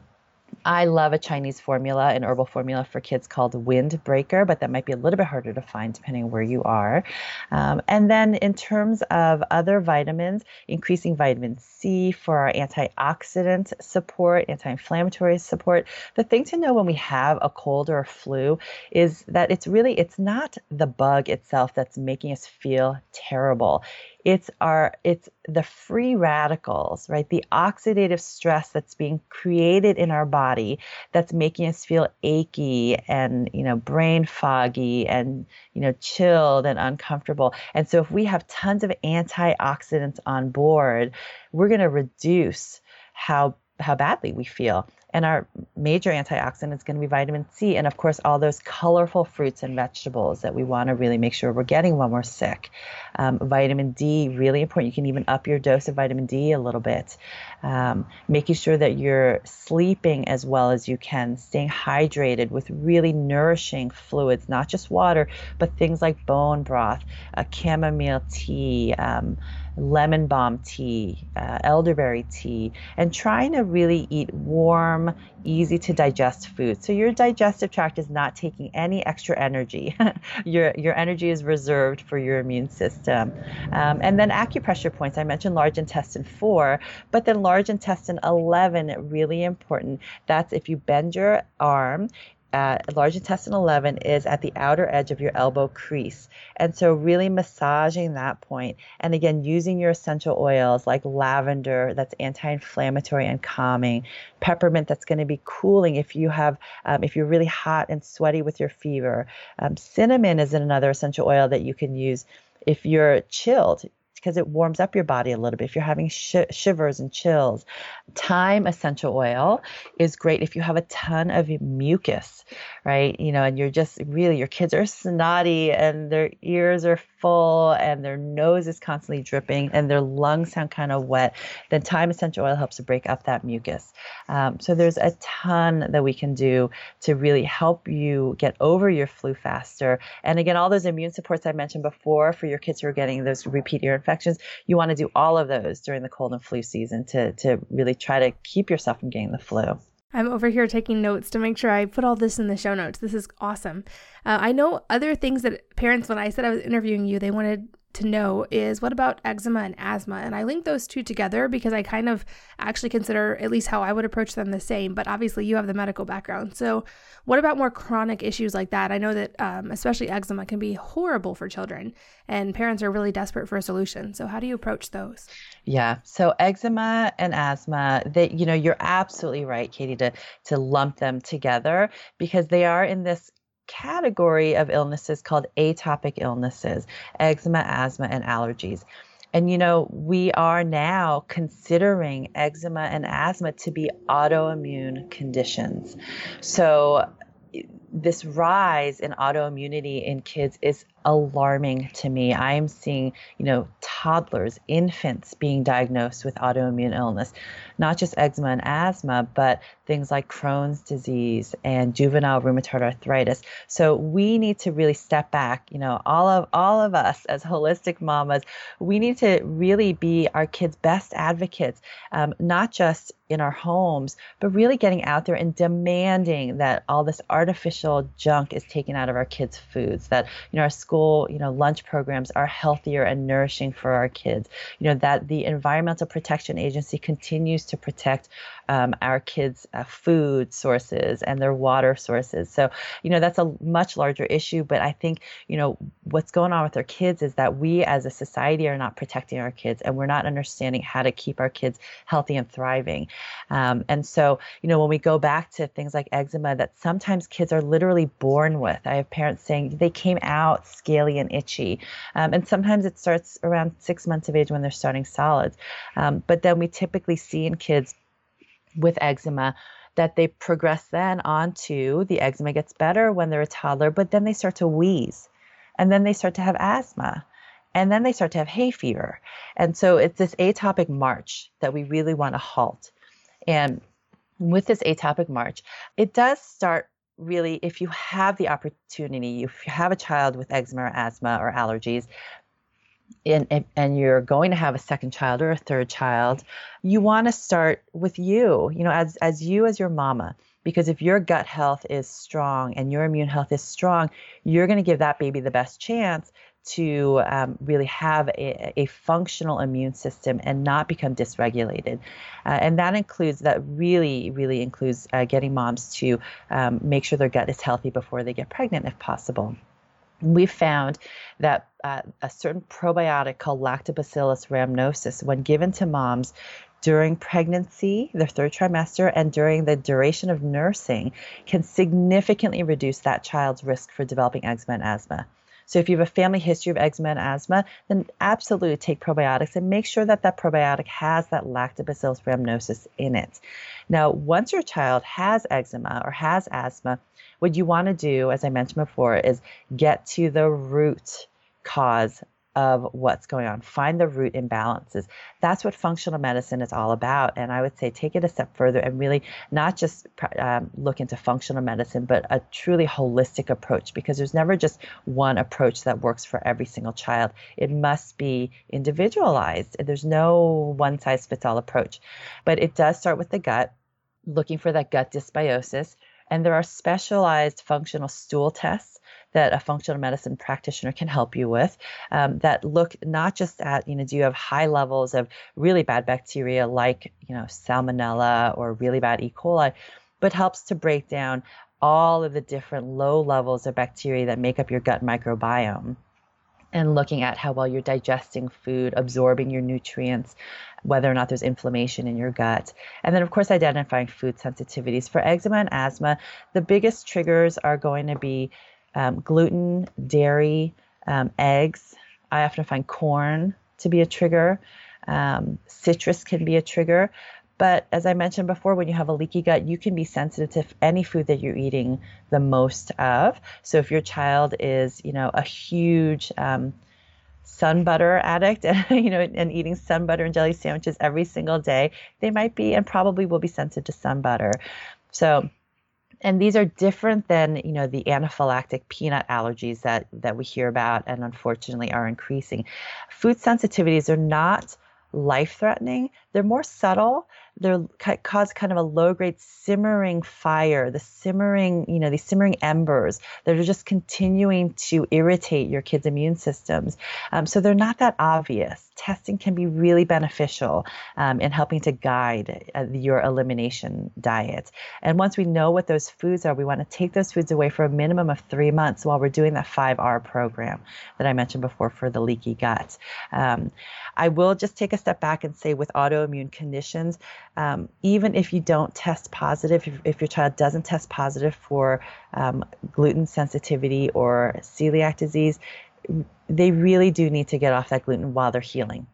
I love a Chinese formula, an herbal formula for kids called Windbreaker, but that might be a little bit harder to find depending on where you are. Um, and then in terms of other vitamins, increasing vitamin C for our antioxidant support, anti inflammatory support. The thing to know when we have a cold or a flu is that it's really, it's not the bug itself that's making us feel terrible it's our it's the free radicals right? The oxidative stress that's being created in our body that's making us feel achy and you know brain foggy and you know chilled and uncomfortable. And so if we have tons of antioxidants on board we're going to reduce how how badly we feel and our major antioxidant is going to be vitamin C. And of course, all those colorful fruits and vegetables that we want to really make sure we're getting when we're sick. Um, vitamin D, really important. You can even up your dose of vitamin D a little bit. Um, making sure that you're sleeping as well as you can, staying hydrated with really nourishing fluids, not just water, but things like bone broth, uh, chamomile tea. Um, lemon balm tea, uh, elderberry tea, and trying to really eat warm, easy to digest food. So your digestive tract is not taking any extra energy. your your energy is reserved for your immune system. Um, and then acupressure points. I mentioned large intestine four, but then large intestine eleven really important. That's if you bend your arm uh, large intestine 11 is at the outer edge of your elbow crease. And so, really massaging that point. And again, using your essential oils like lavender, that's anti inflammatory and calming, peppermint, that's going to be cooling if you have, um, if you're really hot and sweaty with your fever. Um, cinnamon is another essential oil that you can use if you're chilled because it warms up your body a little bit if you're having sh- shivers and chills. Thyme essential oil is great if you have a ton of mucus, right? You know, and you're just really, your kids are snotty and their ears are full and their nose is constantly dripping and their lungs sound kind of wet, then thyme essential oil helps to break up that mucus. Um, so there's a ton that we can do to really help you get over your flu faster. And again, all those immune supports I mentioned before for your kids who are getting those repeat ear infections, you want to do all of those during the cold and flu season to, to really try to keep yourself from getting the flu. I'm over here taking notes to make sure I put all this in the show notes. This is awesome. Uh, I know other things that parents, when I said I was interviewing you, they wanted to know is what about eczema and asthma? And I link those two together because I kind of actually consider at least how I would approach them the same. But obviously, you have the medical background. So, what about more chronic issues like that? I know that um, especially eczema can be horrible for children, and parents are really desperate for a solution. So, how do you approach those? Yeah. So eczema and asthma, that you know, you're absolutely right, Katie, to to lump them together because they are in this category of illnesses called atopic illnesses, eczema, asthma, and allergies. And you know, we are now considering eczema and asthma to be autoimmune conditions. So this rise in autoimmunity in kids is alarming to me. I am seeing, you know, toddlers, infants being diagnosed with autoimmune illness, not just eczema and asthma, but things like Crohn's disease and juvenile rheumatoid arthritis. So we need to really step back, you know, all of all of us as holistic mamas, we need to really be our kids' best advocates, um, not just in our homes, but really getting out there and demanding that all this artificial junk is taken out of our kids' foods, that you know our school school, you know, lunch programs are healthier and nourishing for our kids. You know, that the Environmental Protection Agency continues to protect um, our kids' uh, food sources and their water sources. So, you know, that's a much larger issue. But I think, you know, what's going on with our kids is that we as a society are not protecting our kids and we're not understanding how to keep our kids healthy and thriving. Um, and so, you know, when we go back to things like eczema that sometimes kids are literally born with, I have parents saying they came out scaly and itchy. Um, and sometimes it starts around six months of age when they're starting solids. Um, but then we typically see in kids with eczema that they progress then onto the eczema gets better when they're a toddler, but then they start to wheeze and then they start to have asthma and then they start to have hay fever. And so it's this atopic march that we really want to halt. And with this atopic march, it does start really if you have the opportunity, if you have a child with eczema or asthma or allergies, and, and you're going to have a second child or a third child, you want to start with you, you know, as, as you as your mama. Because if your gut health is strong and your immune health is strong, you're going to give that baby the best chance to um, really have a, a, functional immune system and not become dysregulated. Uh, and that includes, that really, really includes uh, getting moms to um, make sure their gut is healthy before they get pregnant if possible we found that uh, a certain probiotic called Lactobacillus rhamnosus, when given to moms during pregnancy, the third trimester, and during the duration of nursing, can significantly reduce that child's risk for developing eczema and asthma. So if you have a family history of eczema and asthma, then absolutely take probiotics and make sure that that probiotic has that lactobacillus rhamnosus in it. Now, once your child has eczema or has asthma, what you want to do, as I mentioned before, is get to the root cause of what's going on. Find the root imbalances. That's what functional medicine is all about. And I would say take it a step further and really not just um, look into functional medicine, but a truly holistic approach because there's never just one approach that works for every single child. It must be individualized. There's no one size fits all approach. But it does start with the gut, looking for that gut dysbiosis. And there are specialized functional stool tests that a functional medicine practitioner can help you with um, that look not just at, you know, do you have high levels of really bad bacteria like, you know, salmonella or really bad E. coli, but helps to break down all of the different low levels of bacteria that make up your gut microbiome and looking at how well you're digesting food, absorbing your nutrients, whether or not there's inflammation in your gut. And then, of course, identifying food sensitivities. For eczema and asthma, the biggest triggers are going to be um, gluten, dairy, um, eggs. I often find corn to be a trigger. Um, citrus can be a trigger. But as I mentioned before, when you have a leaky gut, you can be sensitive to any food that you're eating the most of. So if your child is, you know, a huge um, sun butter addict and you know and eating sun butter and jelly sandwiches every single day they might be and probably will be sensitive to sun butter so and these are different than you know the anaphylactic peanut allergies that that we hear about and unfortunately are increasing. Food sensitivities are not life threatening they're more subtle they cause kind of a low grade simmering fire, the simmering, you know, these simmering embers that are just continuing to irritate your kid's immune systems. Um, so they're not that obvious. Testing can be really beneficial um, in helping to guide uh, your elimination diet. And once we know what those foods are, we want to take those foods away for a minimum of three months while we're doing that 5R program that I mentioned before for the leaky gut. Um, I will just take a step back and say with autoimmune conditions, um, even if you don't test positive, if, if, your child doesn't test positive for um, gluten sensitivity or celiac disease, they really do need to get off that gluten while they're healing.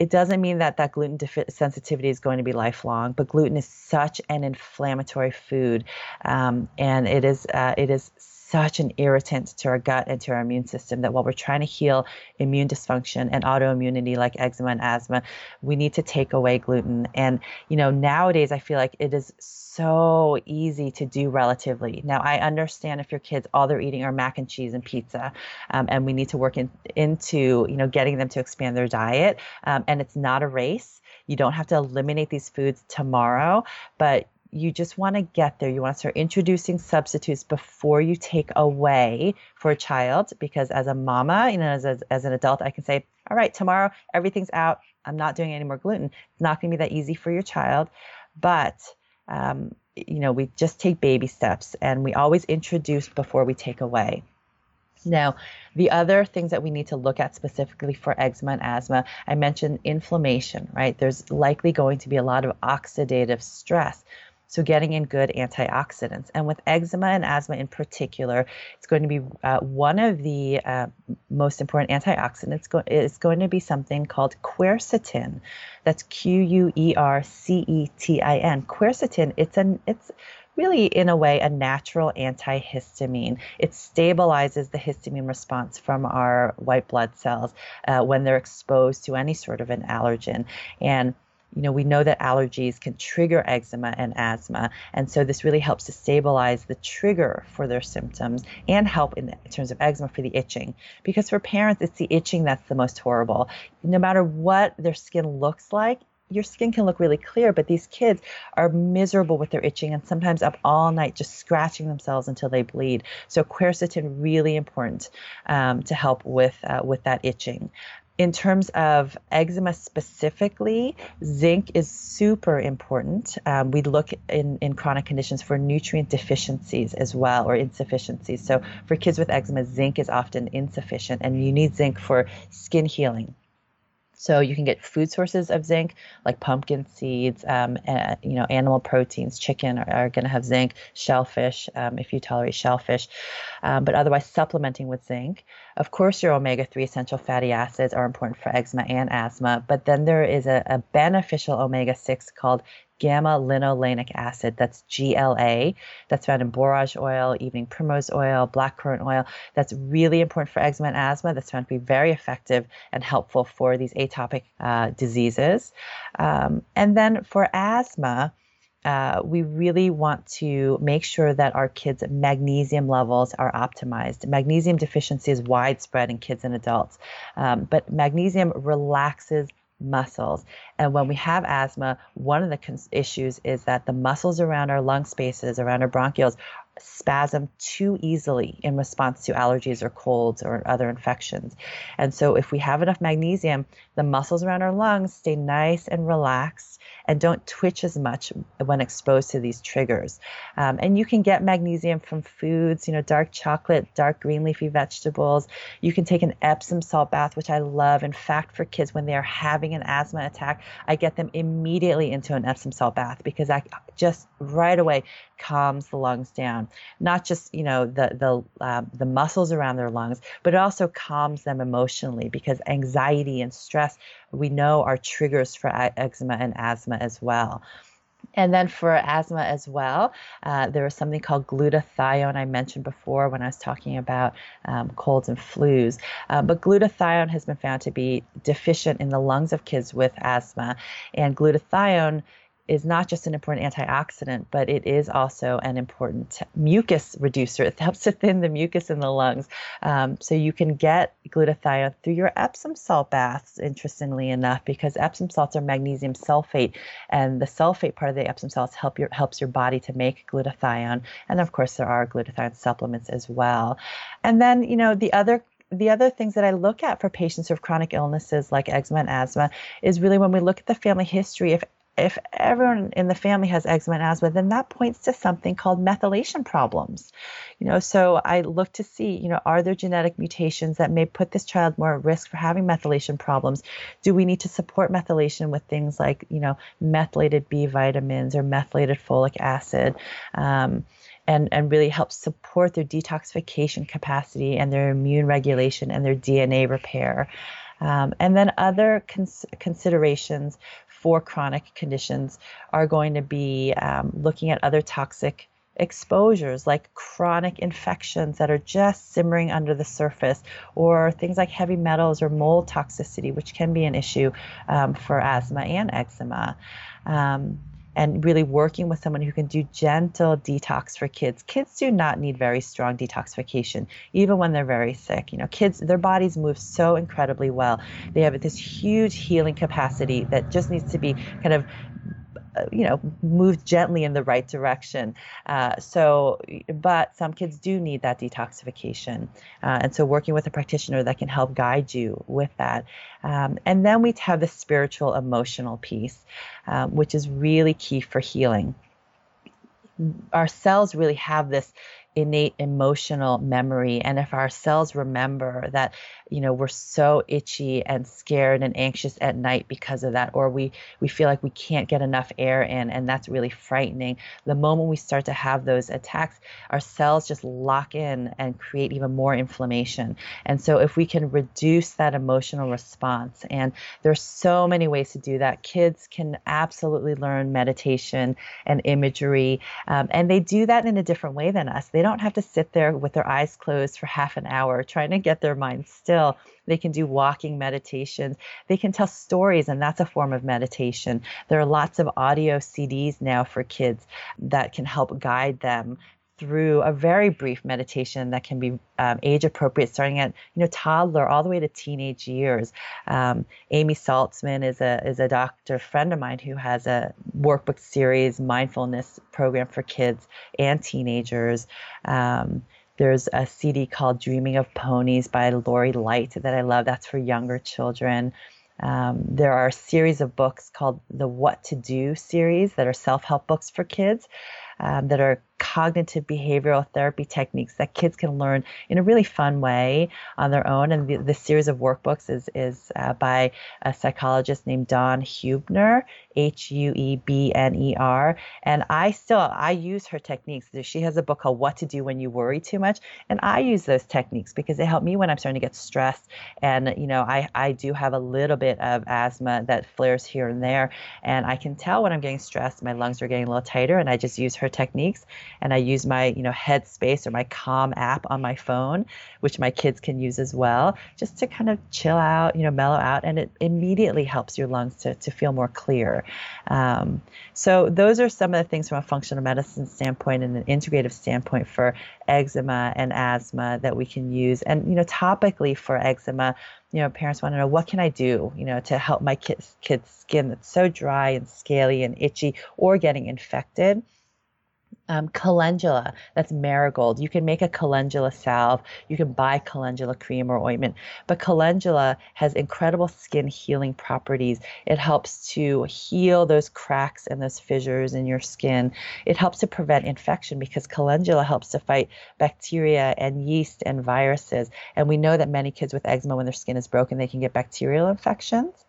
It doesn't mean that that gluten sensitivity is going to be lifelong, but gluten is such an inflammatory food, um, and it is uh, it is such an irritant to our gut and to our immune system that while we're trying to heal immune dysfunction and autoimmunity like eczema and asthma, we need to take away gluten. And, you know, nowadays I feel like it is so easy to do relatively. Now, I understand if your kids, all they're eating are mac and cheese and pizza, um, and we need to work in, into, you know, getting them to expand their diet. Um, and it's not a race. You don't have to eliminate these foods tomorrow, but you just want to get there. You want to start introducing substitutes before you take away for a child. Because as a mama, you know, as, as, as an adult, I can say, all right, tomorrow everything's out. I'm not doing any more gluten. It's not going to be that easy for your child. But, um, you know, we just take baby steps and we always introduce before we take away. Now, the other things that we need to look at specifically for eczema and asthma, I mentioned inflammation, right? There's likely going to be a lot of oxidative stress. So, getting in good antioxidants. And with eczema and asthma in particular, it's going to be uh, one of the uh, most important antioxidants go- is going to be something called quercetin. That's Q U E R C E T I N. Quercetin, it's an, it's, really, in a way, a natural antihistamine. It stabilizes the histamine response from our white blood cells uh, when they're exposed to any sort of an allergen. And you know, we know that allergies can trigger eczema and asthma. And so this really helps to stabilize the trigger for their symptoms and help in, in terms of eczema for the itching. Because for parents, it's the itching that's the most horrible. No matter what their skin looks like, your skin can look really clear, but these kids are miserable with their itching and sometimes up all night just scratching themselves until they bleed. So quercetin really important um, to help with uh, with that itching in terms of eczema specifically, zinc is super important. Um, we look in, in chronic conditions for nutrient deficiencies as well or insufficiencies. So for kids with eczema, zinc is often insufficient, and you need zinc for skin healing. So you can get food sources of zinc like pumpkin seeds, um, and, you know, animal proteins. Chicken are, are going to have zinc. Shellfish, um, if you tolerate shellfish, um, but otherwise supplementing with zinc. Of course, your omega-3 essential fatty acids are important for eczema and asthma, but then there is a, a beneficial omega-6 called gamma linolenic acid, that's GLA, that's found in borage oil, evening primrose oil, blackcurrant oil. That's really important for eczema and asthma. That's found to be very effective and helpful for these atopic uh, diseases. Um, and then for asthma, uh, we really want to make sure that our kids' magnesium levels are optimized. Magnesium deficiency is widespread in kids and adults, um, but magnesium relaxes muscles. And when we have asthma, one of the cons- issues is that the muscles around our lung spaces, around our bronchioles, spasm too easily in response to allergies or colds or other infections. And so, if we have enough magnesium, the muscles around our lungs stay nice and relaxed and don't twitch as much when exposed to these triggers. Um, and you can get magnesium from foods, you know, dark chocolate, dark green leafy vegetables. You can take an Epsom salt bath, which I love. In fact, for kids, when they are having an asthma attack, I get them immediately into an Epsom salt bath because I just right away calms the lungs down. Not just you know the the uh, the muscles around their lungs, but it also calms them emotionally because anxiety and stress we know are triggers for eczema and asthma as well. And then for asthma as well, uh, there is something called glutathione I mentioned before when I was talking about um, colds and flus. Uh, but glutathione has been found to be deficient in the lungs of kids with asthma. And glutathione is not just an important antioxidant, but it is also an important mucus reducer. It helps to thin the mucus in the lungs. Um, so you can get glutathione through your Epsom salt baths, interestingly enough, because Epsom salts are magnesium sulfate, and the sulfate part of the Epsom salts help your, helps your body to make glutathione. And of course, there are glutathione supplements as well. And then, you know, the other the other things that I look at for patients who have chronic illnesses like eczema and asthma is really when we look at the family history, if if everyone in the family has eczema and asthma, then that points to something called methylation problems. You know, so I look to see, you know, are there genetic mutations that may put this child more at risk for having methylation problems? Do we need to support methylation with things like, you know, methylated B vitamins or methylated folic acid? Um, and, and really help support their detoxification capacity and their immune regulation and their DNA repair. Um, and then other cons- considerations for chronic conditions are going to be um, looking at other toxic exposures like chronic infections that are just simmering under the surface, or things like heavy metals or mold toxicity, which can be an issue um, for asthma and eczema. Um, and really working with someone who can do gentle detox for kids. Kids do not need very strong detoxification, even when they're very sick. You know, kids, their bodies move so incredibly well. They have this huge healing capacity that just needs to be kind of you know, move gently in the right direction. Uh, so, but some kids do need that detoxification. Uh, and so, working with a practitioner that can help guide you with that. Um, and then we have the spiritual emotional piece, um, which is really key for healing. Our cells really have this innate emotional memory and if our cells remember that you know we're so itchy and scared and anxious at night because of that or we we feel like we can't get enough air in and that's really frightening. The moment we start to have those attacks our cells just lock in and create even more inflammation. And so if we can reduce that emotional response and there's so many ways to do that. Kids can absolutely learn meditation and imagery um, and they do that in a different way than us. They don't have to sit there with their eyes closed for half an hour trying to get their mind still. They can do walking meditations. They can tell stories, and that's a form of meditation. There are lots of audio CDs now for kids that can help guide them through a very brief meditation that can be um, age appropriate, starting at you know toddler all the way to teenage years. Um, Amy Saltzman is a is a doctor friend of mine who has a workbook series mindfulness program for kids and teenagers. Um, there's a CD called Dreaming of Ponies by Lori Lite that I love. That's for younger children. Um, there are a series of books called the What to Do series that are self help books for kids um, that are cognitive behavioral therapy techniques that kids can learn in a really fun way on their own. And the, the series of workbooks is, is uh, by a psychologist named Dawn Huebner, H U E B N E R. And I still, I use her techniques. She has a book called What to Do When You Worry Too Much. And I use those techniques because they help me when I'm starting to get stressed. And, you know, I, I do have a little bit of asthma that flares here and there. And I can tell when I'm getting stressed, my lungs are getting a little tighter. And I just use her techniques and I use my, you know, Headspace or my Calm app on my phone, which my kids can use as well, just to kind of chill out, you know, mellow out, and it immediately helps your lungs to, to feel more clear. Um, so those are some of the things from a functional medicine standpoint and an integrative standpoint for eczema and asthma that we can use. And, you know, topically for eczema, you know, parents want to know what can I do, you know, to help my kids' kids' skin that's so dry and scaly and itchy or getting infected um, calendula that's marigold. You can make a calendula salve. You can buy calendula cream or ointment. But calendula has incredible skin healing properties. It helps to heal those cracks and those fissures in your skin. It helps to prevent infection because calendula helps to fight bacteria and yeast and viruses. And we know that many kids with eczema when their skin is broken they can get bacterial infections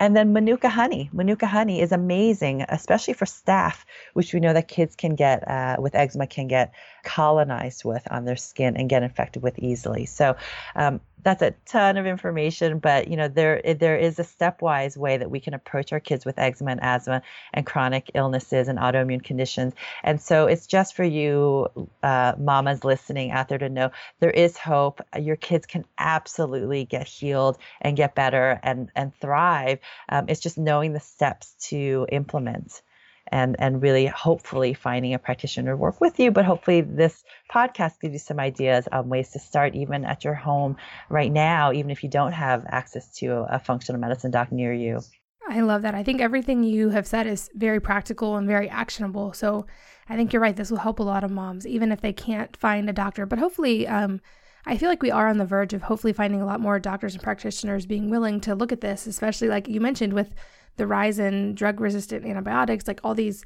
and then Manuka honey. Manuka honey is amazing, especially for staph, which we know that kids can get uh, with eczema can get colonized with on their skin and get infected with easily. So um, that's a ton of information, but you know there there is a stepwise way that we can approach our kids with eczema and asthma and chronic illnesses and autoimmune conditions. And so it's just for you, uh, mamas listening out there, to know there is hope. Your kids can absolutely get healed and get better and and thrive. Um, it's just knowing the steps to implement and and really hopefully finding a practitioner to work with you but hopefully this podcast gives you some ideas on ways to start even at your home right now even if you don't have access to a functional medicine doc near you I love that. I think everything you have said is very practical and very actionable. So I think you're right. This will help a lot of moms, even if they can't find a doctor. But hopefully, um, I feel like we are on the verge of hopefully finding a lot more doctors and practitioners being willing to look at this, especially like you mentioned with the rise in drug resistant antibiotics, like all these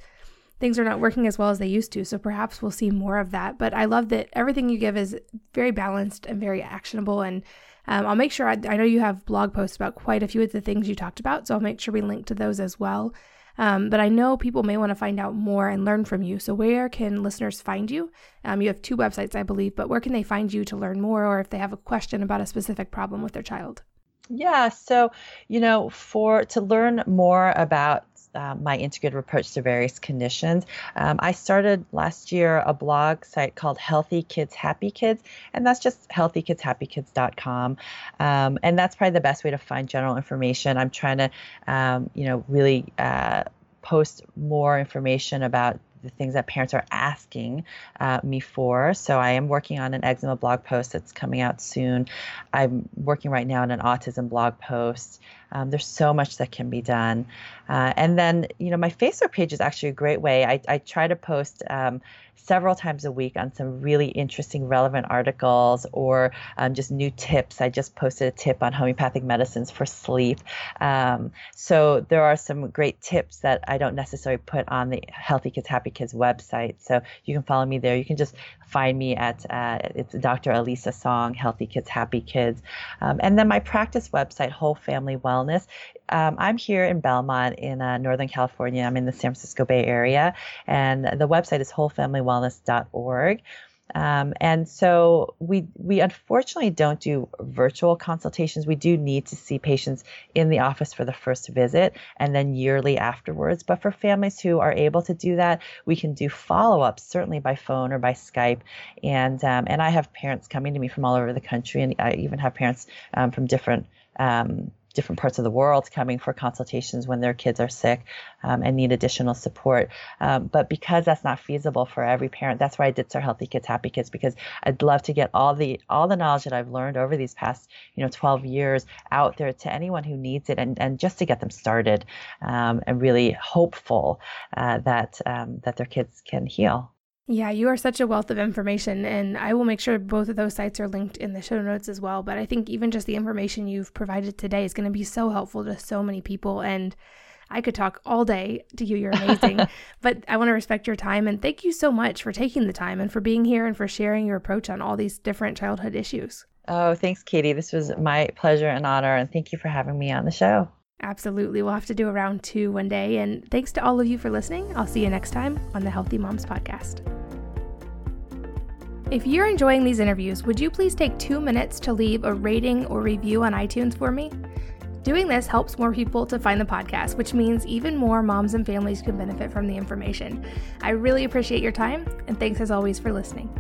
things are not working as well as they used to. So perhaps we'll see more of that. But I love that everything you give is very balanced and very actionable. And um, I'll make sure I, I, know you have blog posts about quite a few of the things you talked about. So I'll make sure we link to those as well. Um, but I know people may want to find out more and learn from you. So where can listeners find you? Um, you have two websites, I believe, but where can they find you to learn more or if they have a question about a specific problem with their child? Yeah, so you know, for to learn more about uh, my integrated approach to various conditions. Um, I started last year a blog site called Healthy Kids Happy Kids, and that's just healthykidshappykids.com. Um, and that's probably the best way to find general information. I'm trying to, um, you know, really uh, post more information about the things that parents are asking uh, me for. So I am working on an eczema blog post that's coming out soon. I'm working right now on an autism blog post. Um, there's so much that can be done. Uh, and then, you know, my Facebook page is actually a great way. I, I try to post um, several times a week on some really interesting, relevant articles or um, just new tips. I just posted a tip on homeopathic medicines for sleep. Um, so there are some great tips that I don't necessarily put on the Healthy Kids Happy Kids website. So you can follow me there. You can just find me at uh, it's Dr. Elisa Song, Healthy Kids Happy Kids, um, and then my practice website, Whole Family Wellness. Um, I'm here in Belmont in uh, Northern California. I'm in the San Francisco Bay Area, and the website is wholefamilywellness.org. Um, and so we we unfortunately don't do virtual consultations. We do need to see patients in the office for the first visit and then yearly afterwards. But for families who are able to do that, we can do follow ups certainly by phone or by Skype. And um, and I have parents coming to me from all over the country, and I even have parents um, from different um, different parts of the world coming for consultations when their kids are sick um, and need additional support. Um, but because that's not feasible for every parent, that's why I did Start Healthy Kids Happy Kids because I'd love to get all the all the knowledge that I've learned over these past you know 12 years out there to anyone who needs it and, and just to get them started um, and really hopeful uh, that um, that their kids can heal. Yeah, you are such a wealth of information, and I will make sure both of those sites are linked in the show notes as well. But I think even just the information you've provided today is going to be so helpful to so many people. And I could talk all day to you. You're amazing. but I want to respect your time and thank you so much for taking the time and for being here and for sharing your approach on all these different childhood issues. Oh, thanks, Katie. This was my pleasure and honor. And thank you for having me on the show. Absolutely. We'll have to do a round two one day. And thanks to all of you for listening. I'll see you next time on the Healthy Moms Podcast. If you're enjoying these interviews, would you please take two minutes to leave a rating or review on iTunes for me? Doing this helps more people to find the podcast, which means even more moms and families can benefit from the information. I really appreciate your time, and thanks as always for listening.